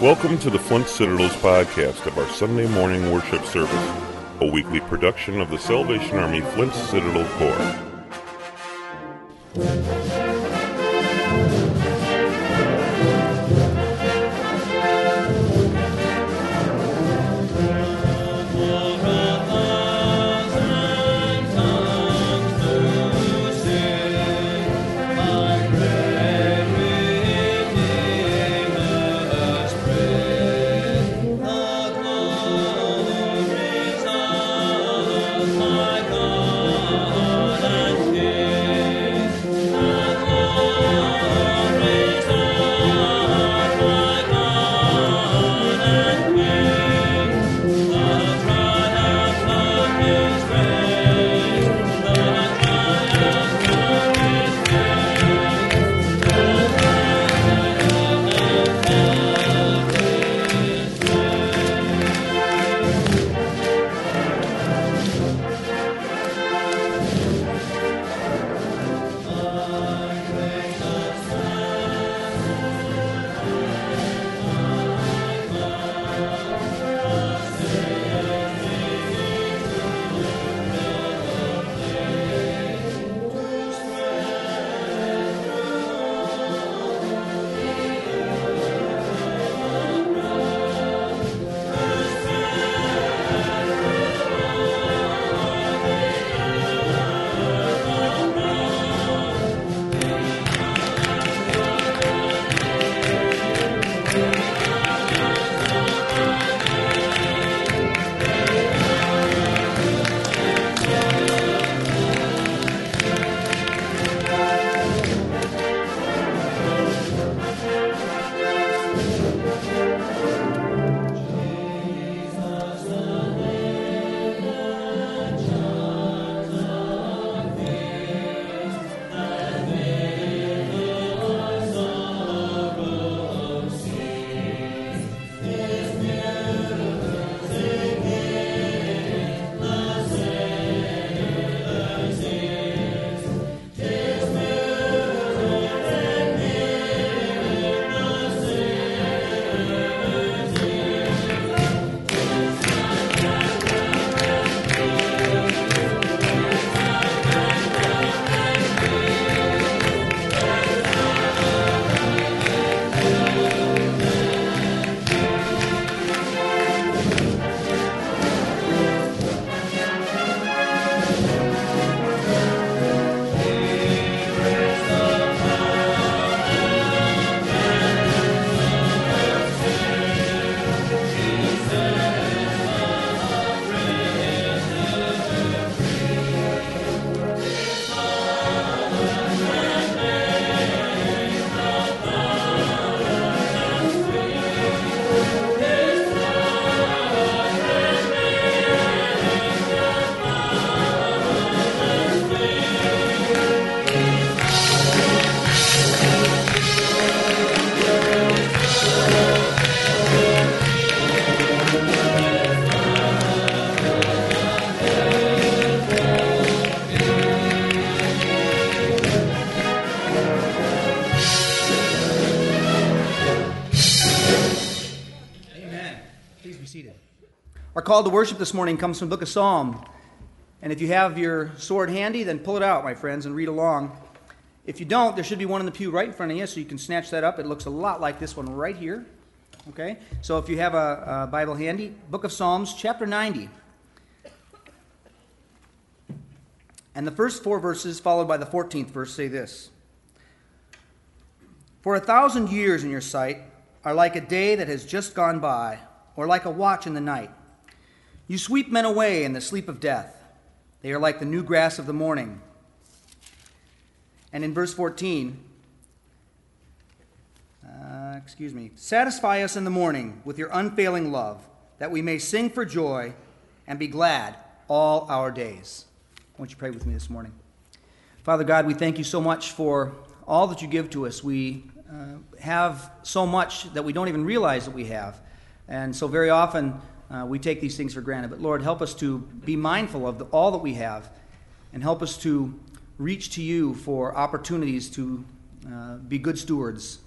Welcome to the Flint Citadel's podcast of our Sunday morning worship service, a weekly production of the Salvation Army Flint Citadel Corps. Call to worship this morning comes from the book of Psalm. And if you have your sword handy, then pull it out, my friends, and read along. If you don't, there should be one in the pew right in front of you, so you can snatch that up. It looks a lot like this one right here. Okay? So if you have a, a Bible handy, Book of Psalms, chapter 90. And the first four verses, followed by the 14th verse, say this For a thousand years in your sight are like a day that has just gone by, or like a watch in the night. You sweep men away in the sleep of death. They are like the new grass of the morning. And in verse 14, uh, excuse me, satisfy us in the morning with your unfailing love, that we may sing for joy and be glad all our days. Won't you pray with me this morning? Father God, we thank you so much for all that you give to us. We uh, have so much that we don't even realize that we have. And so, very often, uh, we take these things for granted. But Lord, help us to be mindful of the, all that we have and help us to reach to you for opportunities to uh, be good stewards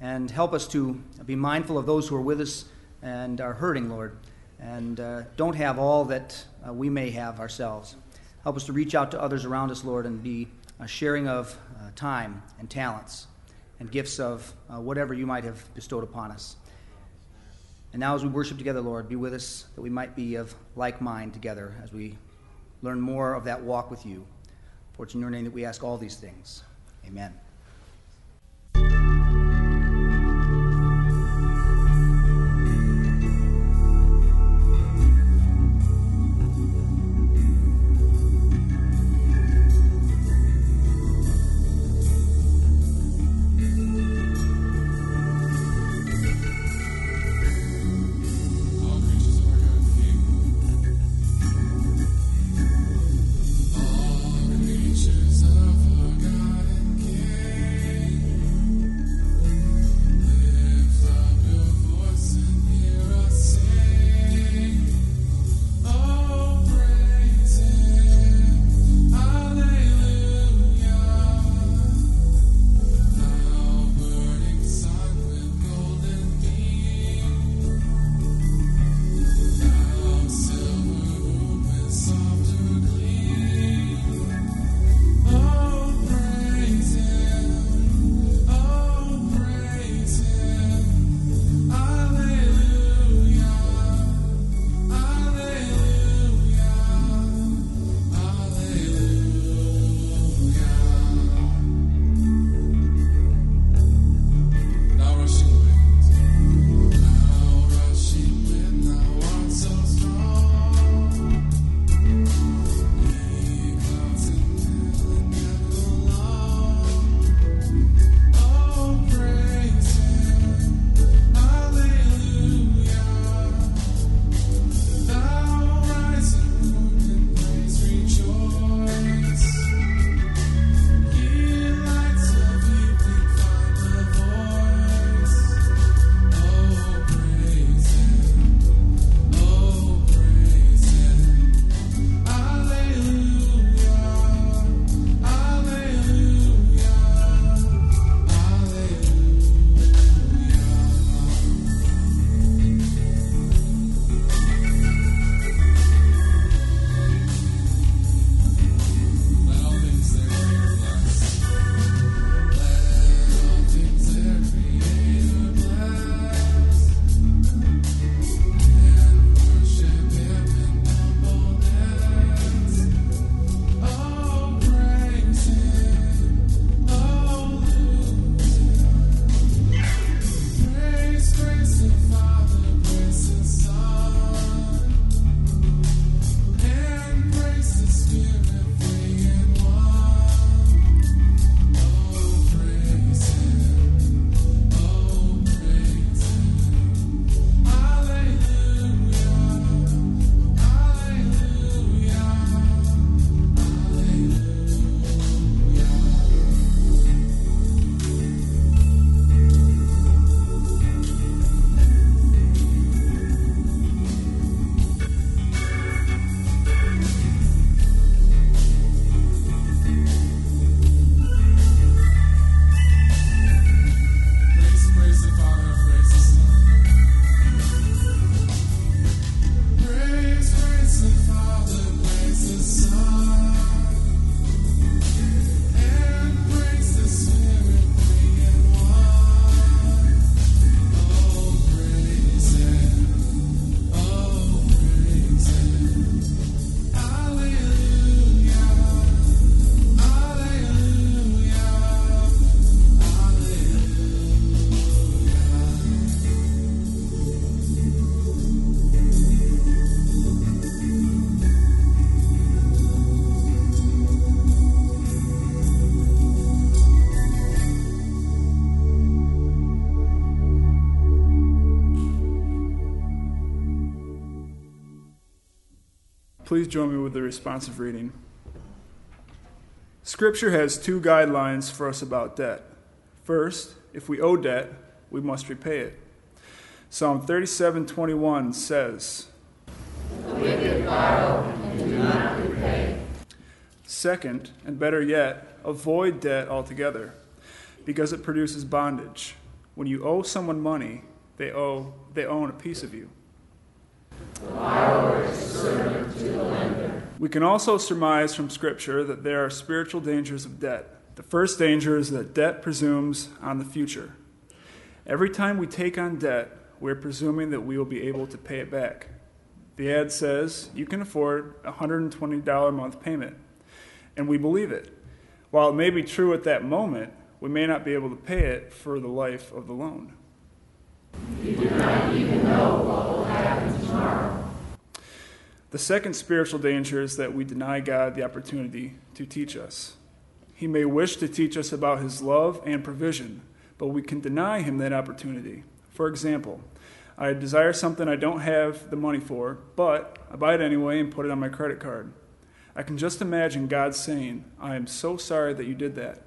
And help us to be mindful of those who are with us and are hurting, Lord, and uh, don't have all that uh, we may have ourselves. Help us to reach out to others around us, Lord, and be a sharing of uh, time and talents and gifts of uh, whatever you might have bestowed upon us. And now, as we worship together, Lord, be with us that we might be of like mind together as we learn more of that walk with you. For it's in your name that we ask all these things. Amen. Please join me with the responsive reading. Scripture has two guidelines for us about debt. First, if we owe debt, we must repay it. Psalm 37:21 says, "The wicked borrow and do not repay." Second, and better yet, avoid debt altogether, because it produces bondage. When you owe someone money, they owe they own a piece of you. We can also surmise from Scripture that there are spiritual dangers of debt. The first danger is that debt presumes on the future. Every time we take on debt, we're presuming that we will be able to pay it back. The ad says you can afford a $120 a month payment, and we believe it. While it may be true at that moment, we may not be able to pay it for the life of the loan. You do not even know what will happen tomorrow. The second spiritual danger is that we deny God the opportunity to teach us. He may wish to teach us about His love and provision, but we can deny Him that opportunity. For example, I desire something I don't have the money for, but I buy it anyway and put it on my credit card. I can just imagine God saying, I am so sorry that you did that.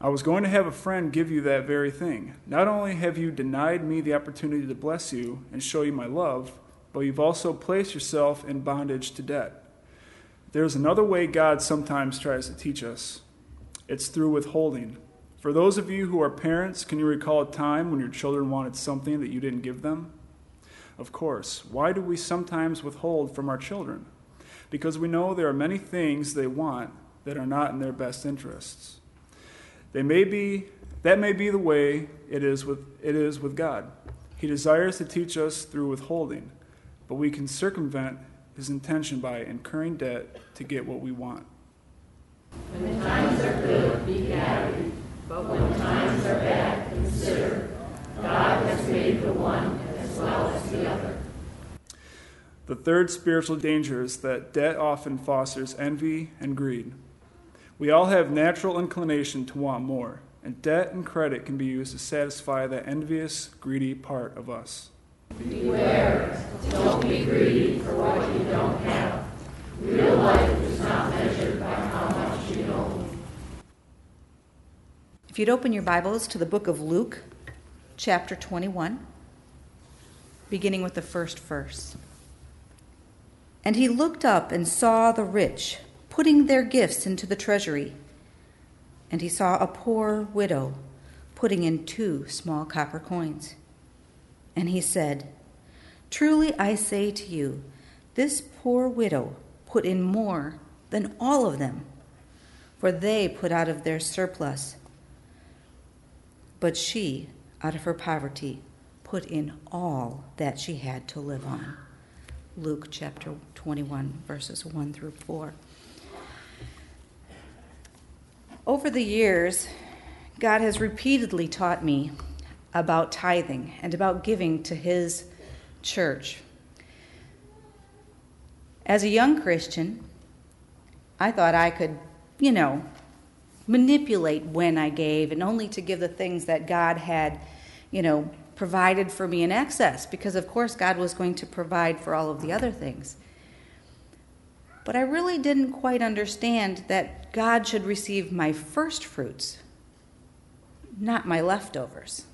I was going to have a friend give you that very thing. Not only have you denied me the opportunity to bless you and show you my love, but you've also placed yourself in bondage to debt. There's another way God sometimes tries to teach us it's through withholding. For those of you who are parents, can you recall a time when your children wanted something that you didn't give them? Of course. Why do we sometimes withhold from our children? Because we know there are many things they want that are not in their best interests. They may be that may be the way it is with it is with God. He desires to teach us through withholding, but we can circumvent his intention by incurring debt to get what we want. When the times are good, be happy. But when times are bad, consider God has made the one as well as the other. The third spiritual danger is that debt often fosters envy and greed. We all have natural inclination to want more, and debt and credit can be used to satisfy that envious, greedy part of us. Beware, don't be greedy for what you don't have. Real life is not measured by how much you know. If you'd open your Bibles to the book of Luke, chapter 21, beginning with the first verse. And he looked up and saw the rich putting their gifts into the treasury. And he saw a poor widow putting in two small copper coins. And he said, Truly I say to you, this poor widow put in more than all of them, for they put out of their surplus. But she, out of her poverty, put in all that she had to live on. Luke chapter 21, verses 1 through 4. Over the years, God has repeatedly taught me about tithing and about giving to His church. As a young Christian, I thought I could, you know, manipulate when I gave and only to give the things that God had, you know, provided for me in excess, because of course God was going to provide for all of the other things. But I really didn't quite understand that God should receive my first fruits, not my leftovers.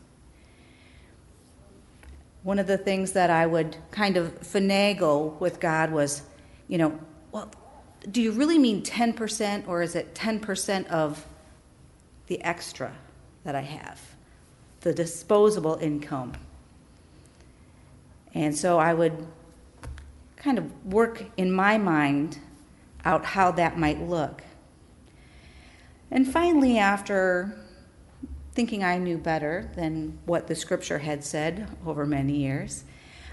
One of the things that I would kind of finagle with God was, you know, well, do you really mean 10% or is it 10% of the extra that I have? the disposable income. And so I would kind of work in my mind out how that might look. And finally, after thinking I knew better than what the scripture had said over many years,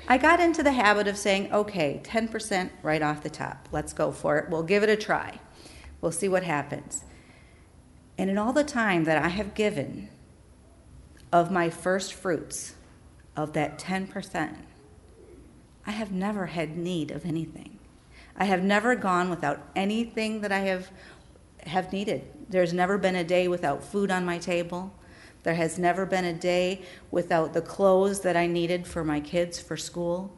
I got into the habit of saying, okay, 10% right off the top. Let's go for it. We'll give it a try. We'll see what happens. And in all the time that I have given of my first fruits, of that 10%, I have never had need of anything. I have never gone without anything that I have have needed. There's never been a day without food on my table. There has never been a day without the clothes that I needed for my kids for school.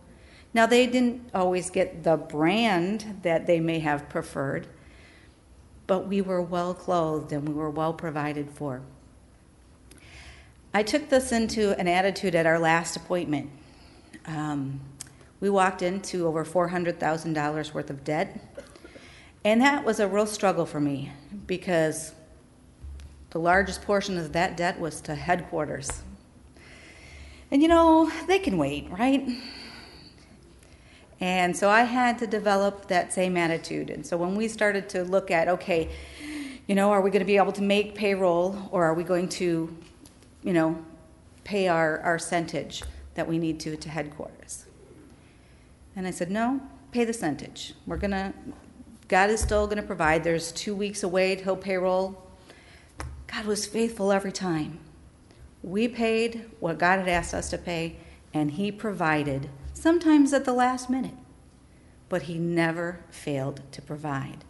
Now, they didn't always get the brand that they may have preferred, but we were well clothed and we were well provided for. I took this into an attitude at our last appointment. Um, we walked into over $400,000 worth of debt, and that was a real struggle for me because the largest portion of that debt was to headquarters. And you know, they can wait, right? And so I had to develop that same attitude. And so when we started to look at, okay, you know, are we going to be able to make payroll or are we going to, you know, pay our, our centage that we need to to headquarters? And I said, no, pay the centage. We're going to, God is still going to provide. There's two weeks away till payroll. God was faithful every time. We paid what God had asked us to pay, and He provided sometimes at the last minute, but he never failed to provide.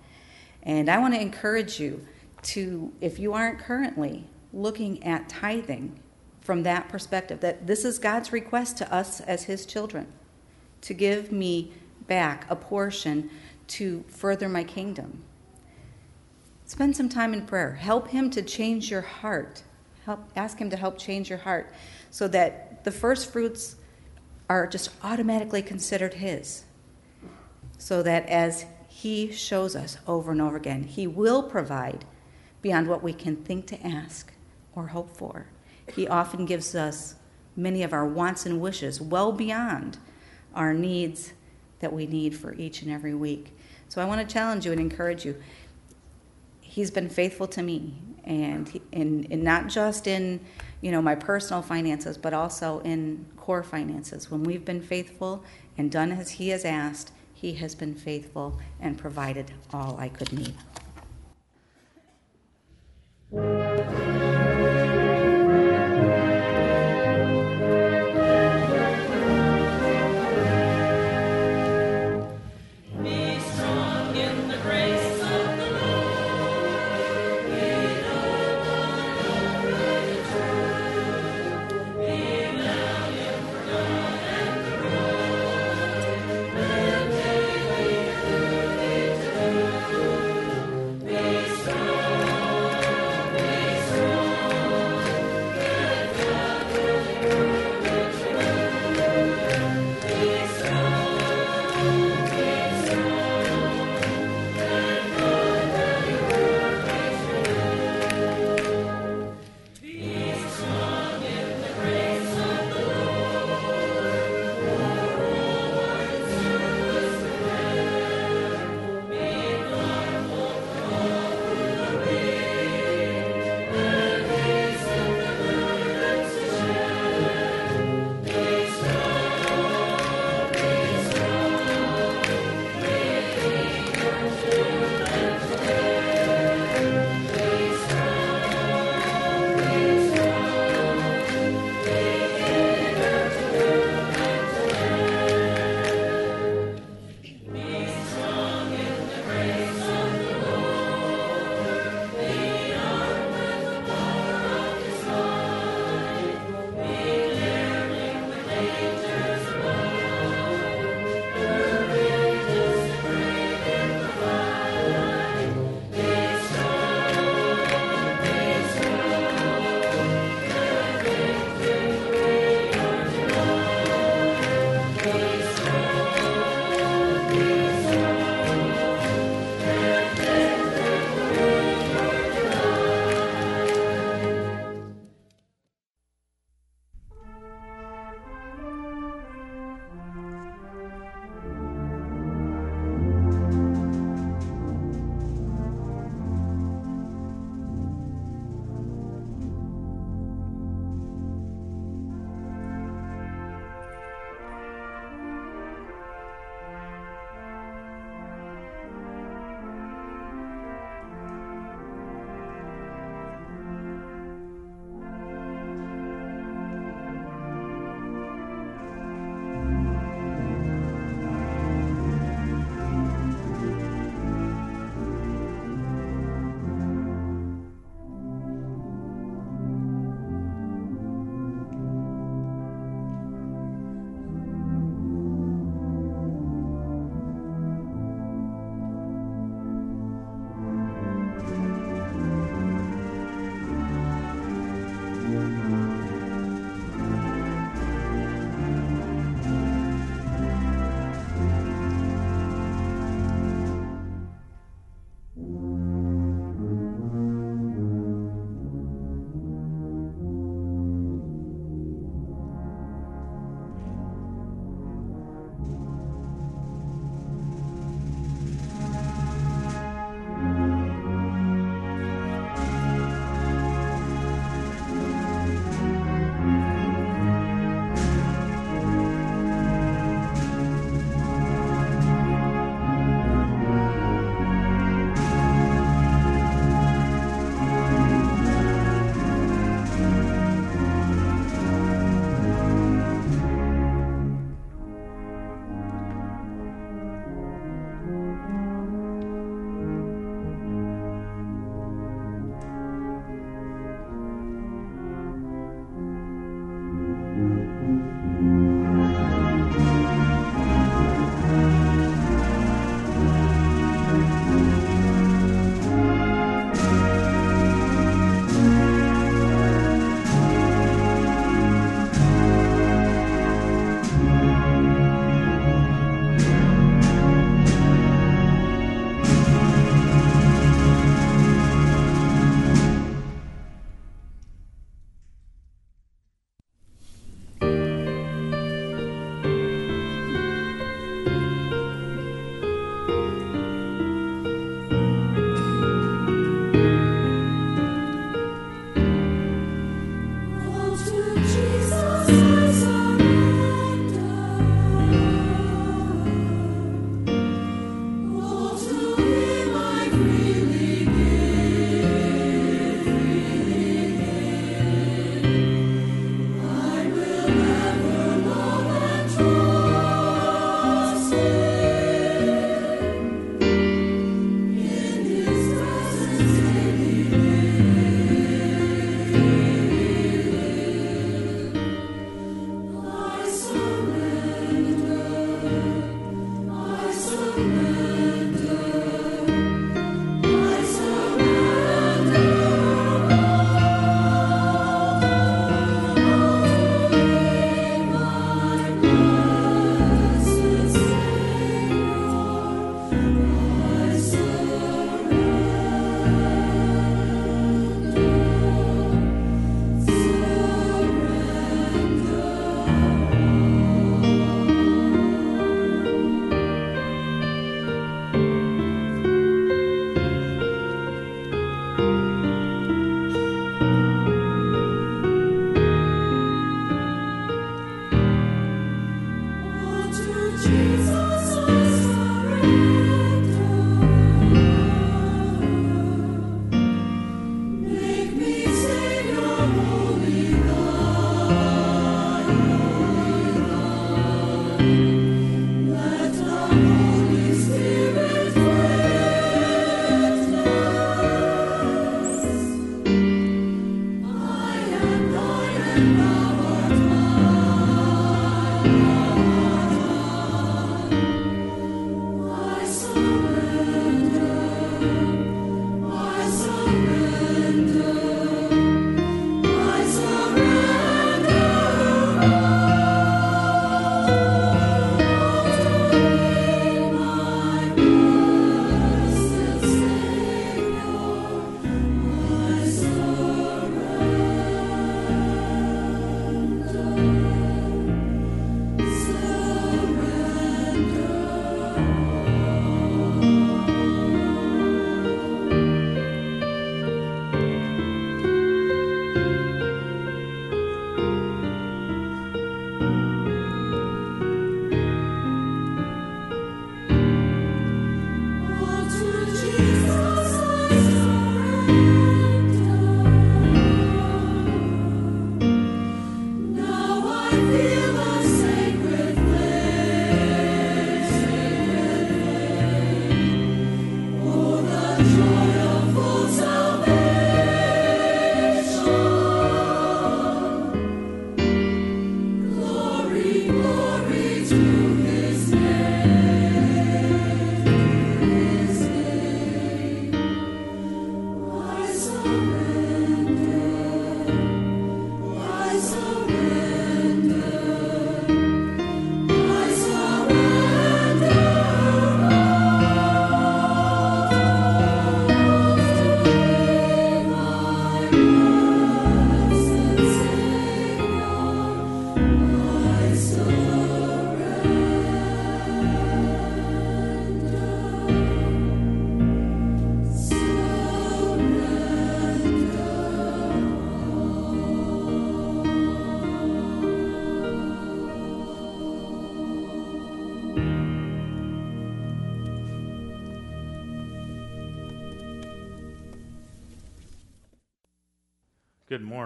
And I want to encourage you to, if you aren't currently looking at tithing from that perspective, that this is God's request to us as his children to give me back a portion to further my kingdom. Spend some time in prayer. Help him to change your heart. Help ask him to help change your heart so that the first fruits are just automatically considered His. So that as He shows us over and over again, He will provide beyond what we can think to ask or hope for. He often gives us many of our wants and wishes well beyond our needs that we need for each and every week. So I want to challenge you and encourage you. He's been faithful to me, and in, not just in you know my personal finances, but also in corps finances. When we've been faithful and done as He has asked, He has been faithful and provided all I could need.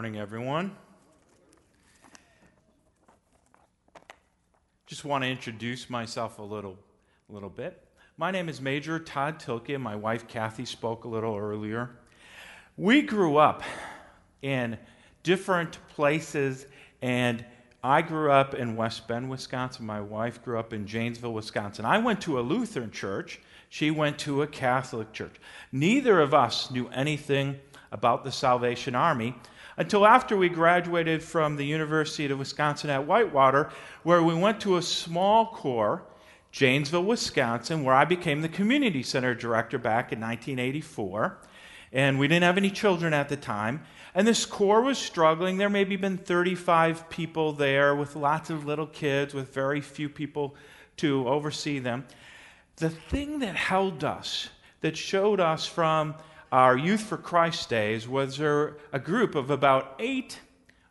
Morning, everyone. Just want to introduce myself a little, a little bit. My name is Major Todd Thielke, my wife Cathy spoke a little earlier. We grew up in different places, and I grew up in West Bend, Wisconsin. My wife grew up in Janesville, Wisconsin. I went to a Lutheran church. She went to a Catholic church. Neither of us knew anything about the Salvation Army until after we graduated from the University of Wisconsin at Whitewater, where we went to a small corps, Janesville, Wisconsin, where I became the community center director back in 1984. And we didn't have any children at the time. And this corps was struggling. There maybe been 35 people there with lots of little kids, with very few people to oversee them. The thing that held us, that showed us from our Youth for Christ days was there a group of about eight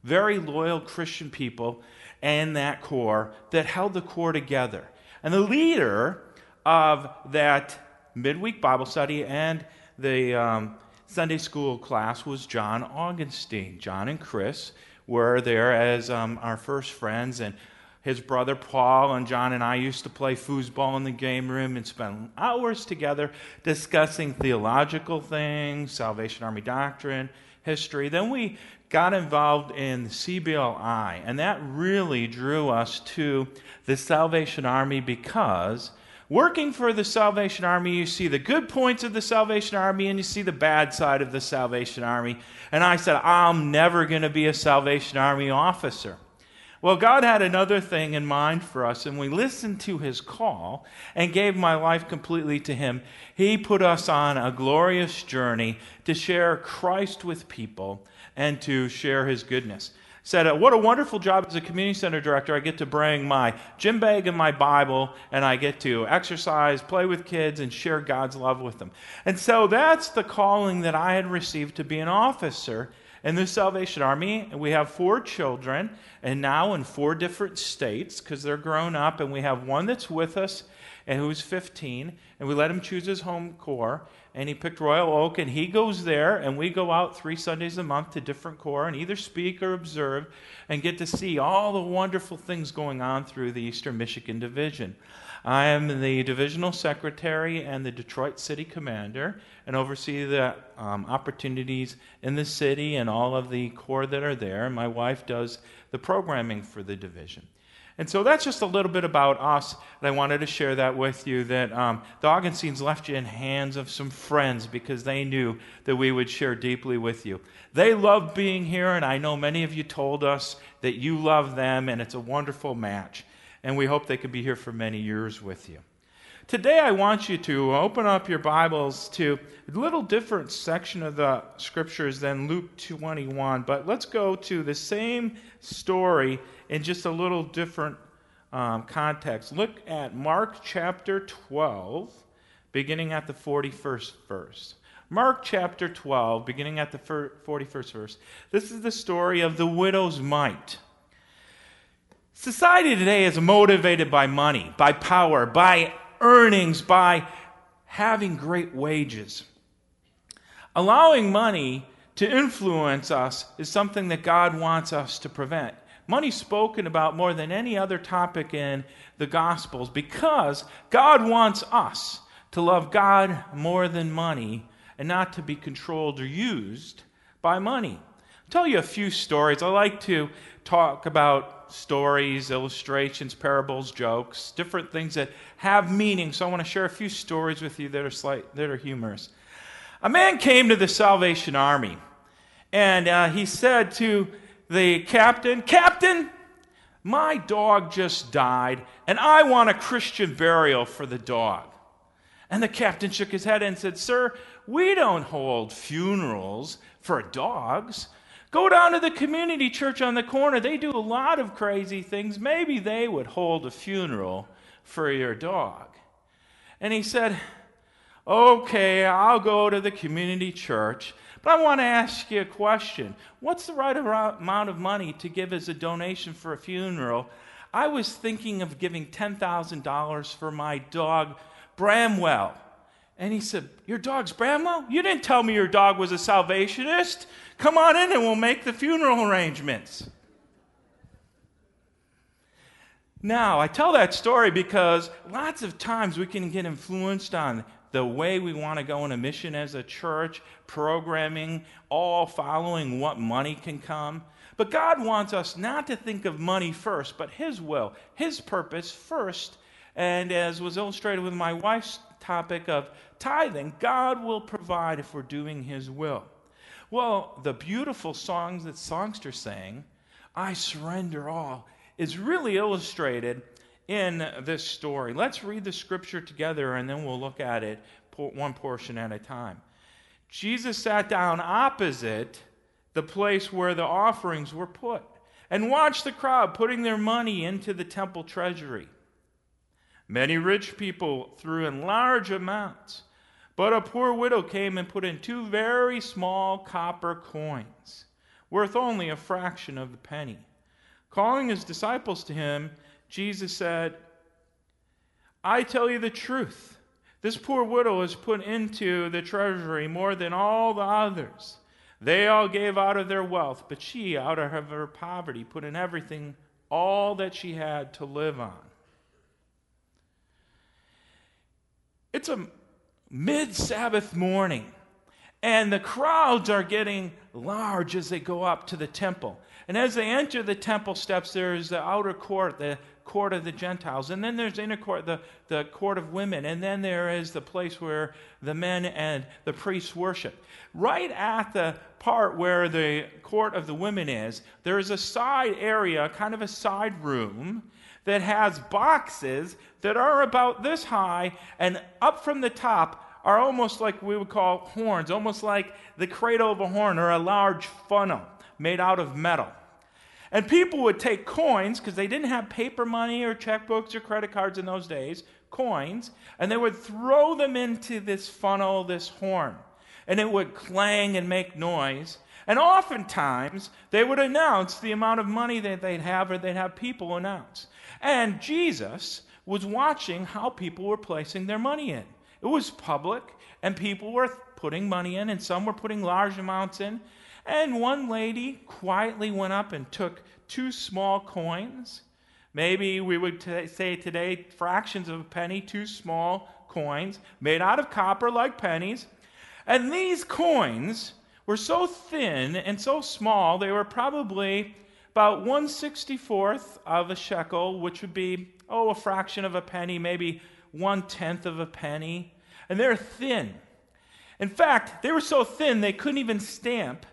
very loyal Christian people and that core that held the core together. And the leader of that midweek Bible study and the um, Sunday school class was John Augustine. John and Chris were there as um, our first friends, and his brother Paul and John and I used to play foosball in the game room and spend hours together discussing theological things, Salvation Army doctrine, history. Then we got involved in CBLI, and that really drew us to the Salvation Army because working for the Salvation Army, you see the good points of the Salvation Army and you see the bad side of the Salvation Army. And I said, I'm never going to be a Salvation Army officer. Well, God had another thing in mind for us, and we listened to his call and gave my life completely to him. He put us on a glorious journey to share Christ with people and to share his goodness. Said, uh, What a wonderful job as a community center director. I get to bring my gym bag and my Bible, and I get to exercise, play with kids, and share God's love with them. And so that's the calling that I had received to be an officer in the Salvation Army. and We have four children, and now in four different states because they're grown up, and we have one that's with us and who's 15, and we let him choose his home corps, and he picked Royal Oak, and he goes there, and we go out three Sundays a month to different corps and either speak or observe and get to see all the wonderful things going on through the Eastern Michigan Division. I am the divisional secretary and the Detroit City Commander and oversee the um, opportunities in the city and all of the corps that are there. My wife does the programming for the division. And so that's just a little bit about us, and I wanted to share that with you that um, the Augustines left you in hands of some friends because they knew that we would share deeply with you. They love being here, and I know many of you told us that you love them, and it's a wonderful match. And we hope they could be here for many years with you. Today, I want you to open up your Bibles to a little different section of the scriptures than Luke 21, but let's go to the same story in just a little different um, context. Look at Mark chapter 12, beginning at the 41st verse. Mark chapter 12, beginning at the 41st verse. This is the story of the widow's mite. Society today is motivated by money, by power, by earnings, by having great wages. Allowing money to influence us is something that God wants us to prevent. Money's spoken about more than any other topic in the Gospels because God wants us to love God more than money and not to be controlled or used by money. I'll tell you a few stories. I like to talk about stories, illustrations, parables, jokes, different things that have meaning. So I want to share a few stories with you that are slight, that are humorous. A man came to the Salvation Army, and uh, he said to the captain, Captain, my dog just died, and I want a Christian burial for the dog. And the captain shook his head and said, Sir, we don't hold funerals for dogs. Go down to the community church on the corner. They do a lot of crazy things. Maybe they would hold a funeral for your dog. And he said, Okay, I'll go to the community church. But I want to ask you a question. What's the right amount of money to give as a donation for a funeral? I was thinking of giving $10,000 for my dog, Bramwell. And he said, Your dog's Bramwell? You didn't tell me your dog was a salvationist. Come on in and we'll make the funeral arrangements. Now, I tell that story because lots of times we can get influenced on the way we want to go on a mission as a church, programming, all following what money can come. But God wants us not to think of money first, but His will, His purpose first. And as was illustrated with my wife's topic of tithing, God will provide if we're doing His will. Well, the beautiful songs that songsters sang, I surrender all, is really illustrated in this story. Let's read the scripture together and then we'll look at it one portion at a time. Jesus sat down opposite the place where the offerings were put and watched the crowd putting their money into the temple treasury. Many rich people threw in large amounts, but a poor widow came and put in two very small copper coins, worth only a fraction of the penny. Calling his disciples to him, Jesus said, I tell you the truth. This poor widow has put into the treasury more than all the others. They all gave out of their wealth, but she, out of her poverty, put in everything, all that she had to live on. It's a mid Sabbath morning, and the crowds are getting large as they go up to the temple. And as they enter the temple steps, there's the outer court, the court of the Gentiles. And then there's the inner court, the, the court of women. And then there is the place where the men and the priests worship. Right at the part where the court of the women is, there is a side area, kind of a side room, that has boxes that are about this high, and up from the top are almost like we would call horns, almost like the cradle of a horn or a large funnel made out of metal. And people would take coins, because they didn't have paper money or checkbooks or credit cards in those days, coins, and they would throw them into this funnel, this horn. And it would clang and make noise. And oftentimes, they would announce the amount of money that they'd have, or they'd have people announce. And Jesus was watching how people were placing their money in. It was public, and people were putting money in, and some were putting large amounts in. And one lady quietly went up and took two small coins, Maybe we would t- say today fractions of a penny, two small coins made out of copper like pennies. And these coins were so thin and so small, they were probably about 164th of a shekel, which would be, oh, a fraction of a penny, maybe one tenth of a penny. And they're thin. In fact, they were so thin they couldn't even stamp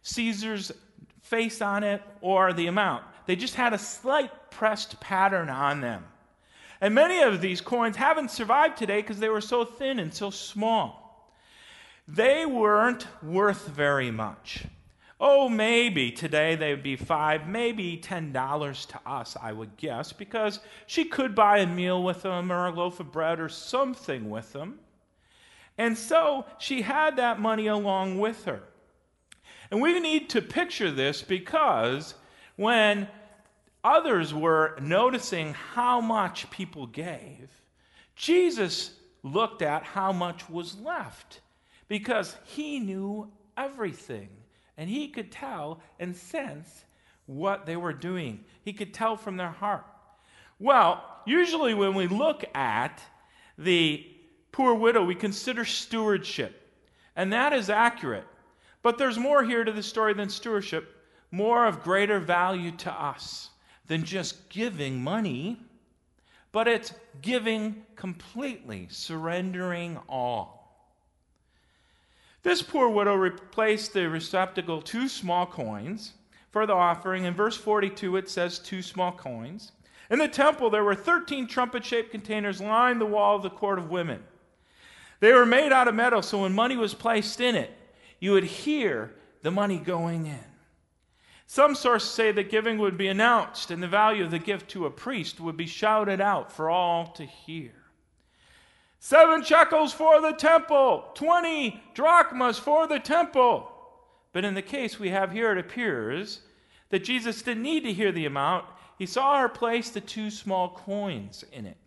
Caesar's face on it or the amount. They just had a slight pressed pattern on them. And many of these coins haven't survived today because they were so thin and so small. They weren't worth very much. Oh, maybe today they would be five, maybe ten dollars to us, I would guess, because she could buy a meal with them or a loaf of bread or something with them. And so she had that money along with her. And we need to picture this because when others were noticing how much people gave, Jesus looked at how much was left because he knew everything and he could tell and sense what they were doing. He could tell from their heart. Well, usually when we look at the poor widow, we consider stewardship, and that is accurate. But there's more here to the story than stewardship, more of greater value to us than just giving money, but it's giving completely, surrendering all. This poor widow replaced the receptacle two small coins for the offering. In verse 42, it says two small coins. In the temple, there were 13 trumpet shaped containers lined the wall of the court of women. They were made out of metal, so when money was placed in it, you would hear the money going in. Some sources say that giving would be announced and the value of the gift to a priest would be shouted out for all to hear. Seven shekels for the temple, 20 drachmas for the temple. But in the case we have here, it appears that Jesus didn't need to hear the amount. He saw her place the two small coins in it.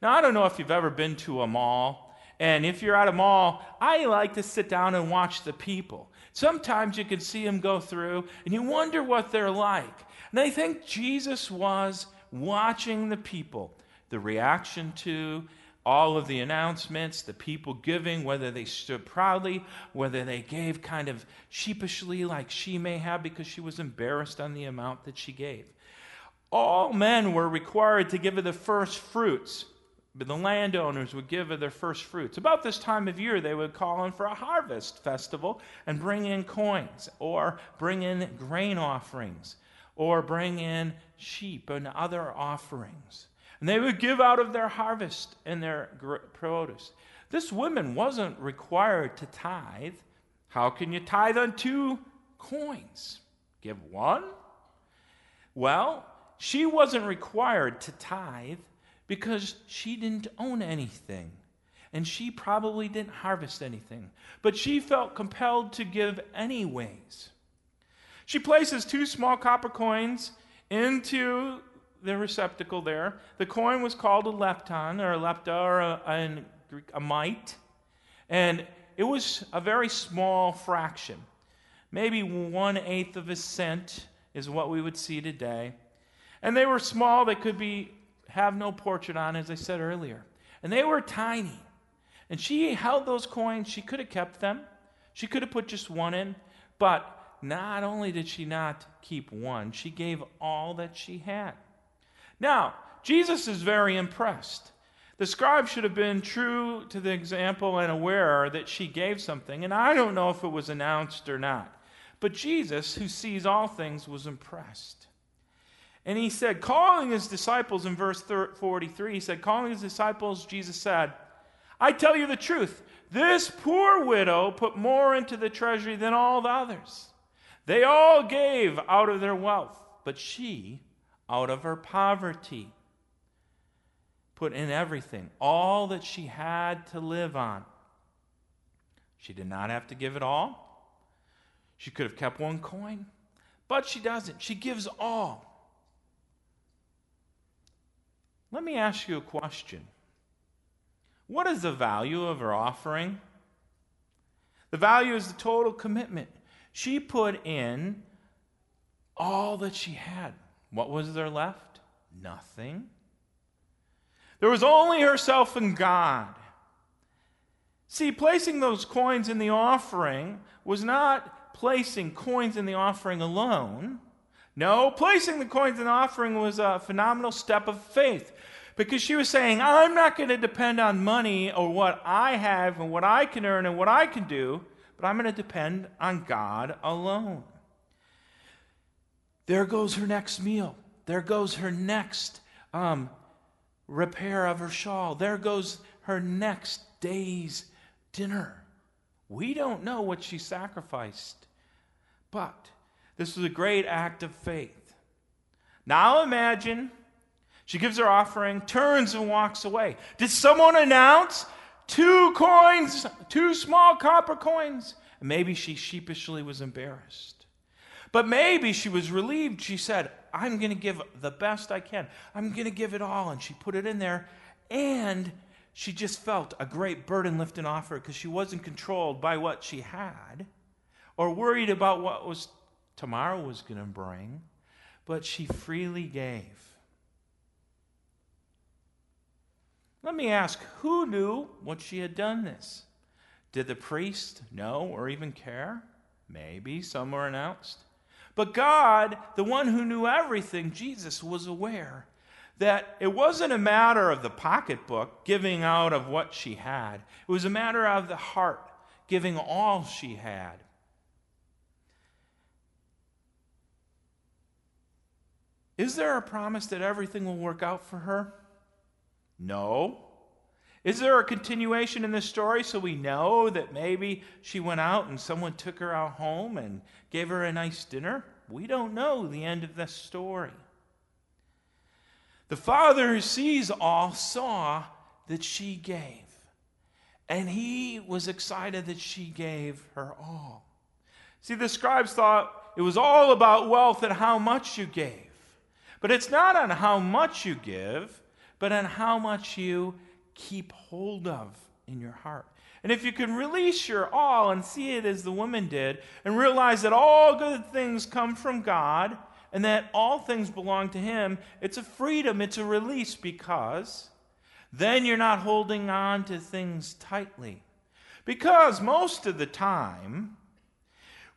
Now, I don't know if you've ever been to a mall, and if you're at a mall, I like to sit down and watch the people. Sometimes you can see them go through and you wonder what they're like. And I think Jesus was watching the people, the reaction to all of the announcements, the people giving, whether they stood proudly, whether they gave kind of sheepishly, like she may have because she was embarrassed on the amount that she gave. All men were required to give of the first fruits but the landowners would give of their first fruits. About this time of year, they would call in for a harvest festival and bring in coins, or bring in grain offerings, or bring in sheep and other offerings. And they would give out of their harvest and their produce. This woman wasn't required to tithe. How can you tithe on two coins? Give one? Well, she wasn't required to tithe because she didn't own anything and she probably didn't harvest anything, but she felt compelled to give anyways. She places two small copper coins into the receptacle there. The coin was called a lepton or a lepta or a, a, a mite, and it was a very small fraction. Maybe one eighth of a cent is what we would see today. And they were small, they could be have no portrait on, as I said earlier. And they were tiny. And she held those coins. She could have kept them, she could have put just one in. But not only did she not keep one, she gave all that she had. Now, Jesus is very impressed. The scribe should have been true to the example and aware that she gave something, and I don't know if it was announced or not. But Jesus, who sees all things, was impressed. And he said, calling his disciples in verse 43, he said, calling his disciples, Jesus said, I tell you the truth. This poor widow put more into the treasury than all the others. They all gave out of their wealth, but she, out of her poverty, put in everything, all that she had to live on. She did not have to give it all. She could have kept one coin, but she doesn't. She gives all. Let me ask you a question. What is the value of her offering? The value is the total commitment. She put in all that she had. What was there left? Nothing. There was only herself and God. See, placing those coins in the offering was not placing coins in the offering alone. No, placing the coins in the offering was a phenomenal step of faith because she was saying, I'm not going to depend on money or what I have and what I can earn and what I can do, but I'm going to depend on God alone. There goes her next meal. There goes her next um, repair of her shawl. There goes her next day's dinner. We don't know what she sacrificed, but this was a great act of faith. Now imagine she gives her offering, turns and walks away. Did someone announce two coins, two small copper coins? Maybe she sheepishly was embarrassed. But maybe she was relieved. She said, I'm going to give the best I can. I'm going to give it all. And she put it in there. And she just felt a great burden lifted off her because she wasn't controlled by what she had or worried about what was tomorrow was going to bring. But she freely gave. Let me ask who knew what she had done this? Did the priest know or even care? Maybe some were announced. But God, the one who knew everything, Jesus, was aware that it wasn't a matter of the pocketbook giving out of what she had, it was a matter of the heart giving all she had. Is there a promise that everything will work out for her? No. Is there a continuation in this story so we know that maybe she went out and someone took her out home and gave her a nice dinner? We don't know the end of this story. The Father who sees all saw that she gave, and he was excited that she gave her all. See, the scribes thought it was all about wealth and how much you gave. But it's not on how much you give, but on how much you keep hold of in your heart. And if you can release your all and see it as the woman did, and realize that all good things come from God and that all things belong to Him, it's a freedom, it's a release because then you're not holding on to things tightly. Because most of the time,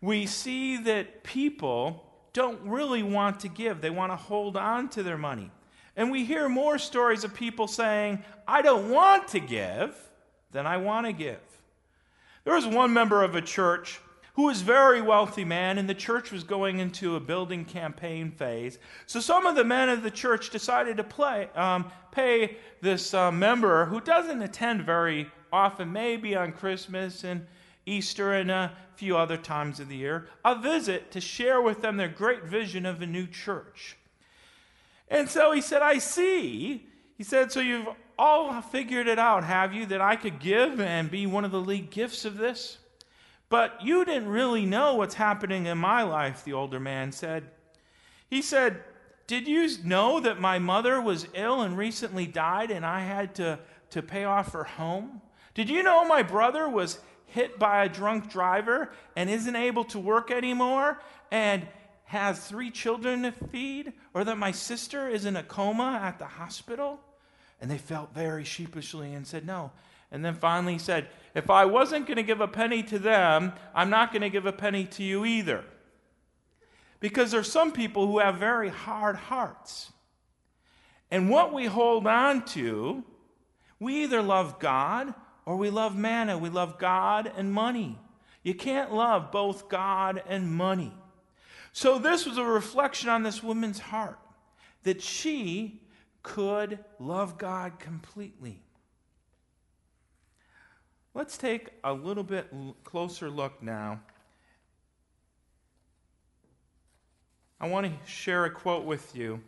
we see that people don't really want to give, they want to hold on to their money. And we hear more stories of people saying, I don't want to give than I want to give. There was one member of a church who was a very wealthy man, and the church was going into a building campaign phase. So some of the men of the church decided to play, um, pay this uh, member who doesn't attend very often, maybe on Christmas and Easter and a few other times of the year, a visit to share with them their great vision of a new church. And so he said, I see. He said, So you've all figured it out, have you, that I could give and be one of the lead gifts of this? But you didn't really know what's happening in my life, the older man said. He said, Did you know that my mother was ill and recently died and I had to, to pay off her home? Did you know my brother was hit by a drunk driver and isn't able to work anymore? And has three children to feed, or that my sister is in a coma at the hospital? And they felt very sheepishly and said, No. And then finally said, If I wasn't going to give a penny to them, I'm not going to give a penny to you either. Because there's some people who have very hard hearts. And what we hold on to, we either love God or we love manna. We love God and money. You can't love both God and money. So, this was a reflection on this woman's heart that she could love God completely. Let's take a little bit closer look now. I want to share a quote with you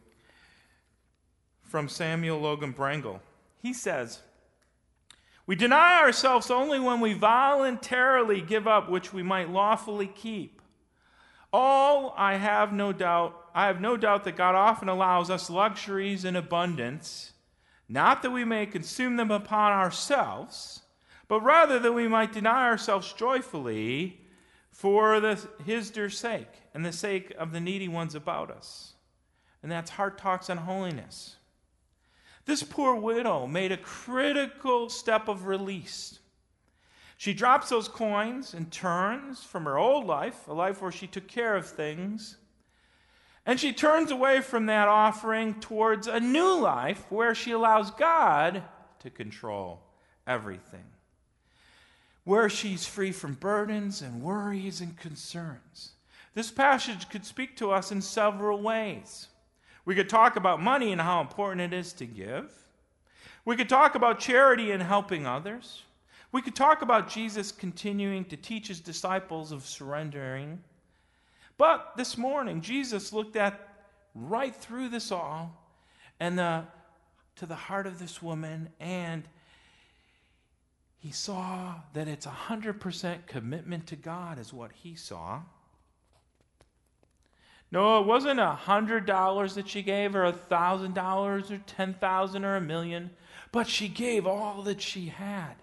from Samuel Logan Brengle. He says, We deny ourselves only when we voluntarily give up which we might lawfully keep. All I have no doubt, I have no doubt that God often allows us luxuries in abundance, not that we may consume them upon ourselves, but rather that we might deny ourselves joyfully for the, his dear sake and the sake of the needy ones about us. and that's Heart Talks on Holiness. This poor widow made a critical step of release. She drops those coins and turns from her old life, a life where she took care of things, and she turns away from that offering towards a new life where she allows God to control everything, where she's free from burdens and worries and concerns. This passage could speak to us in several ways. We could talk about money and how important it is to give. We could talk about charity and helping others. We could talk about Jesus continuing to teach his disciples of surrendering. But this morning, Jesus looked at right through this all and the, to the heart of this woman, and he saw that it's a 100% commitment to God, is what he saw. No, it wasn't a hundred dollars that she gave, or a thousand dollars, or ten thousand, or a million, but she gave all that she had.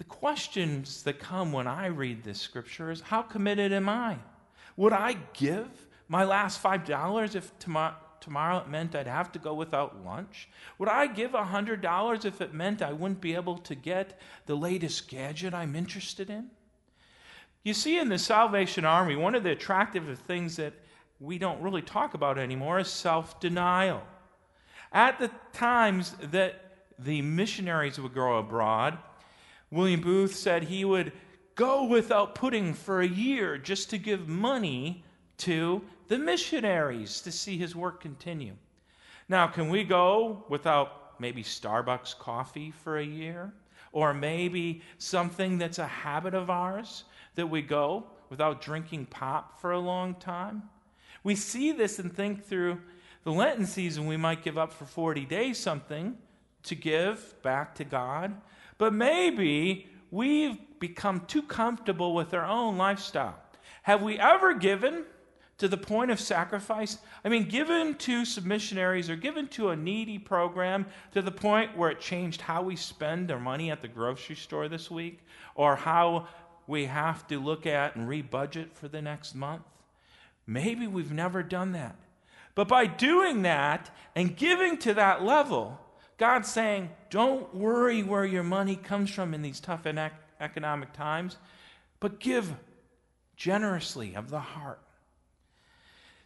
The questions that come when I read this scripture is how committed am I? Would I give my last five dollars if tomorrow, tomorrow it meant I'd have to go without lunch? Would I give a hundred dollars if it meant I wouldn't be able to get the latest gadget I'm interested in? You see, in the Salvation Army, one of the attractive things that we don't really talk about anymore is self denial. At the times that the missionaries would go abroad, William Booth said he would go without pudding for a year just to give money to the missionaries to see his work continue. Now, can we go without maybe Starbucks coffee for a year? Or maybe something that's a habit of ours? that we go without drinking pop for a long time. We see this and think through the Lenten season, we might give up for 40 days something to give back to God. But maybe we've become too comfortable with our own lifestyle. Have we ever given to the point of sacrifice? I mean, given to some missionaries or given to a needy program to the point where it changed how we spend our money at the grocery store this week or how we have to look at and rebudget for the next month. Maybe we've never done that. But by doing that and giving to that level, God's saying, don't worry where your money comes from in these tough economic times, but give generously of the heart.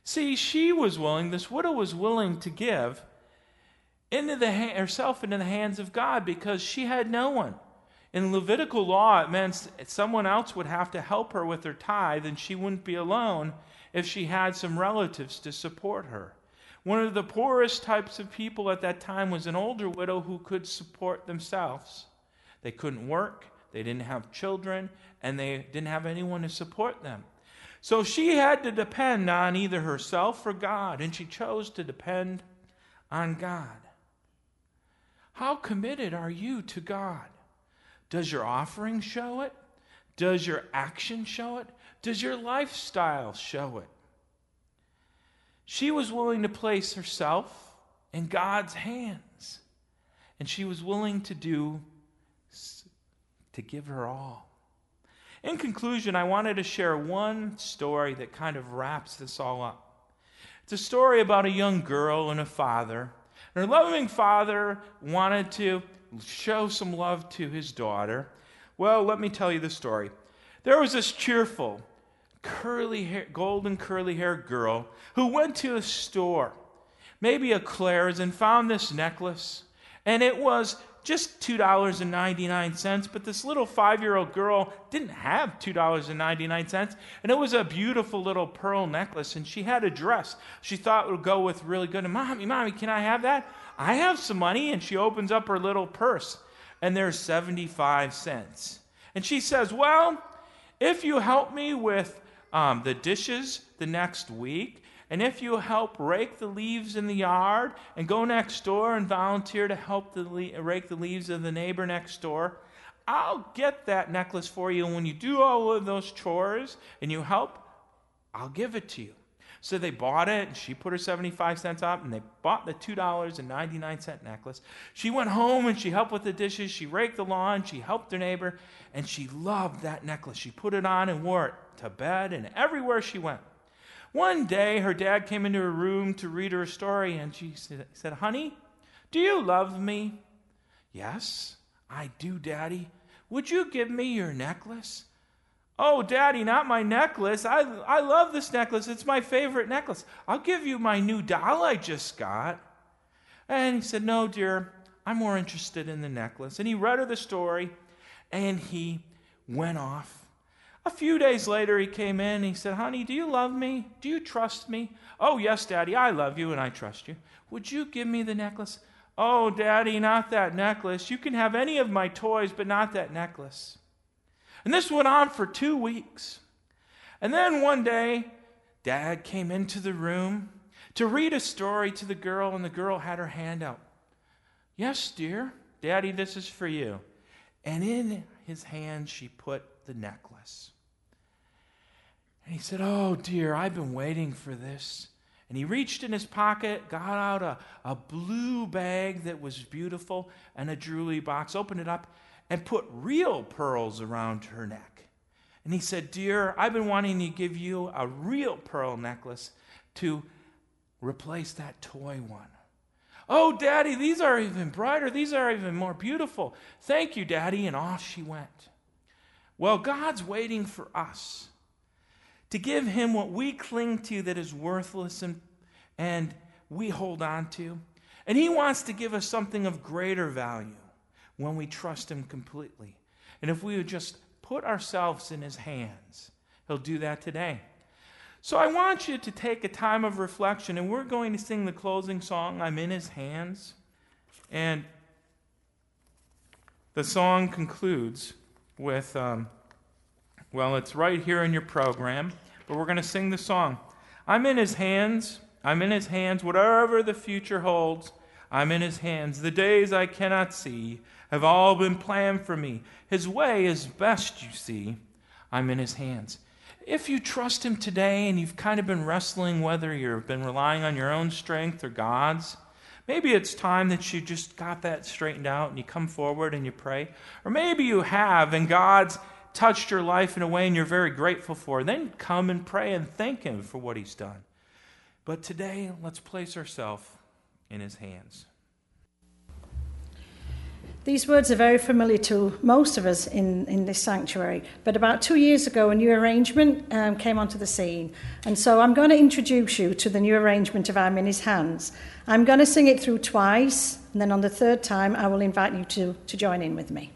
See, she was willing, this widow was willing to give into the herself into the hands of God because she had no one. In Levitical law, it meant someone else would have to help her with her tithe, and she wouldn't be alone if she had some relatives to support her. One of the poorest types of people at that time was an older widow who could support themselves. They couldn't work, they didn't have children, and they didn't have anyone to support them. So she had to depend on either herself or God, and she chose to depend on God. How committed are you to God? Does your offering show it? Does your action show it? Does your lifestyle show it? She was willing to place herself in God's hands, and she was willing to do to give her all. In conclusion, I wanted to share one story that kind of wraps this all up. It's a story about a young girl and a father. And Her loving father wanted to show some love to his daughter. Well, let me tell you the story. There was this cheerful, curly hair, golden curly haired girl who went to a store, maybe a Claire's, and found this necklace. And it was just $2.99, but this little five year old girl didn't have $2.99, and it was a beautiful little pearl necklace, and she had a dress she thought would go with really good. And, Mommy, Mommy, can I have that? I have some money. And she opens up her little purse, and there's 75 cents. And she says, Well, if you help me with um, the dishes the next week, and if you help rake the leaves in the yard and go next door and volunteer to help the le- rake the leaves of the neighbor next door, I'll get that necklace for you. And when you do all of those chores and you help, I'll give it to you. So they bought it, and she put her 75 cents up, and they bought the $2.99 necklace. She went home and she helped with the dishes. She raked the lawn. She helped her neighbor, and she loved that necklace. She put it on and wore it to bed and everywhere she went. One day, her dad came into her room to read her a story, and she said, Honey, do you love me? Yes, I do, Daddy. Would you give me your necklace? Oh, Daddy, not my necklace. I, I love this necklace. It's my favorite necklace. I'll give you my new doll I just got. And he said, No, dear, I'm more interested in the necklace. And he read her the story, and he went off a few days later, he came in he said, Honey, do you love me? Do you trust me? Oh, yes, Daddy, I love you and I trust you. Would you give me the necklace? Oh, Daddy, not that necklace. You can have any of my toys, but not that necklace. And this went on for two weeks. And then one day, Dad came into the room to read a story to the girl, and the girl had her hand out. Yes, dear, Daddy, this is for you. And in his hand, she put the necklace. And he said, Oh, dear, I've been waiting for this. And he reached in his pocket, got out a, a blue bag that was beautiful and a jewelry box, opened it up, and put real pearls around her neck. And he said, Dear, I've been wanting to give you a real pearl necklace to replace that toy one. Oh, Daddy, these are even brighter. These are even more beautiful. Thank you, Daddy. And off she went. Well, God's waiting for us to give him what we cling to that is worthless and, and we hold on to. And he wants to give us something of greater value when we trust him completely. And if we would just put ourselves in his hands, he'll do that today. So I want you to take a time of reflection, and we're going to sing the closing song, I'm in his hands. And the song concludes with, um, well, it's right here in your program but we're going to sing the song. I'm in his hands. I'm in his hands. Whatever the future holds, I'm in his hands. The days I cannot see have all been planned for me. His way is best, you see. I'm in his hands. If you trust him today and you've kind of been wrestling whether you've been relying on your own strength or God's, maybe it's time that you just got that straightened out and you come forward and you pray. Or maybe you have and God's touched your life in a way and you're very grateful for, then come and pray and thank Him for what He's done. But today, let's place ourselves in His hands. These words are very familiar to most of us in, in this sanctuary. But about two years ago, a new arrangement um, came onto the scene. And so I'm going to introduce you to the new arrangement of I'm in His Hands. I'm going to sing it through twice, and then on the third time, I will invite you to, to join in with me.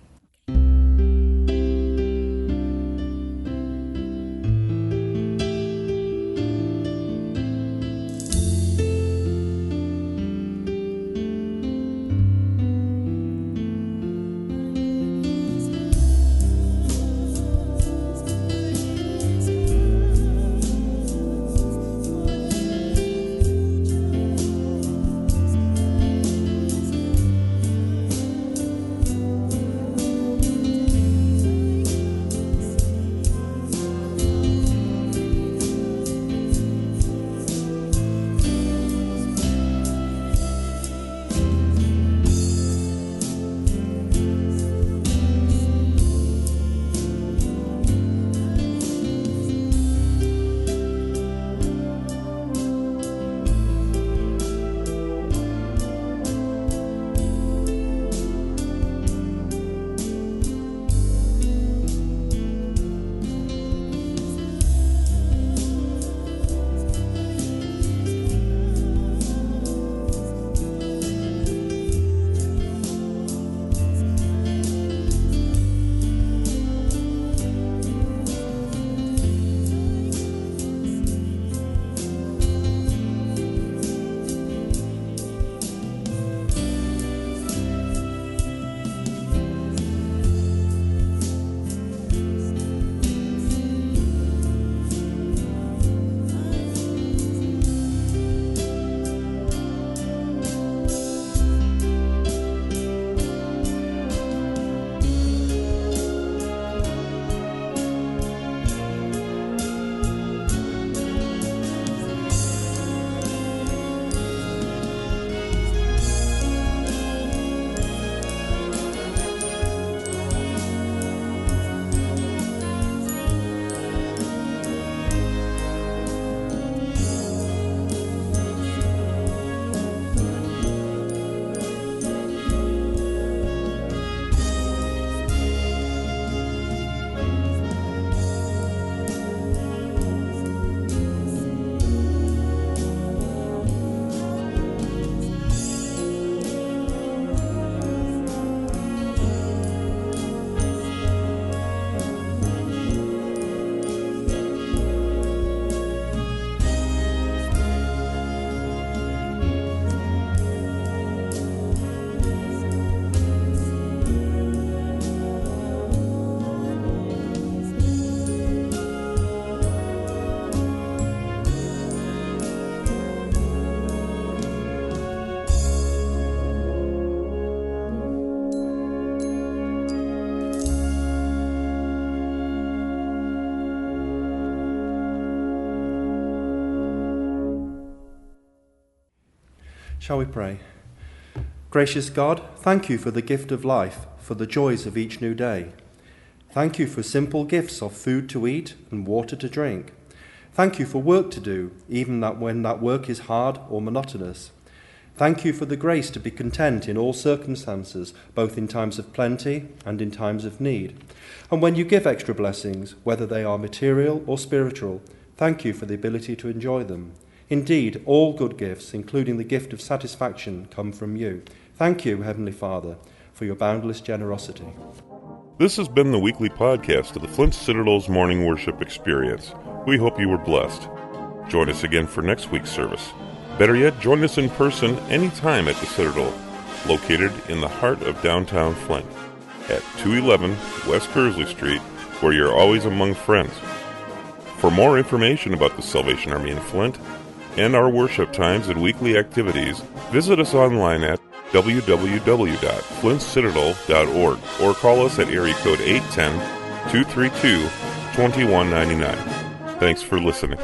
Shall we pray? Gracious God, thank you for the gift of life, for the joys of each new day. Thank you for simple gifts of food to eat and water to drink. Thank you for work to do, even that when that work is hard or monotonous. Thank you for the grace to be content in all circumstances, both in times of plenty and in times of need. And when you give extra blessings, whether they are material or spiritual, thank you for the ability to enjoy them. Indeed, all good gifts, including the gift of satisfaction, come from you. Thank you, Heavenly Father, for your boundless generosity. This has been the weekly podcast of the Flint Citadel's Morning Worship Experience. We hope you were blessed. Join us again for next week's service. Better yet, join us in person anytime at the Citadel, located in the heart of downtown Flint, at 211 West Kearsley Street, where you're always among friends. For more information about the Salvation Army in Flint and our worship times and weekly activities, visit us online at www.flintcitadel.org or call us at area code 810 232 2199. Thanks for listening.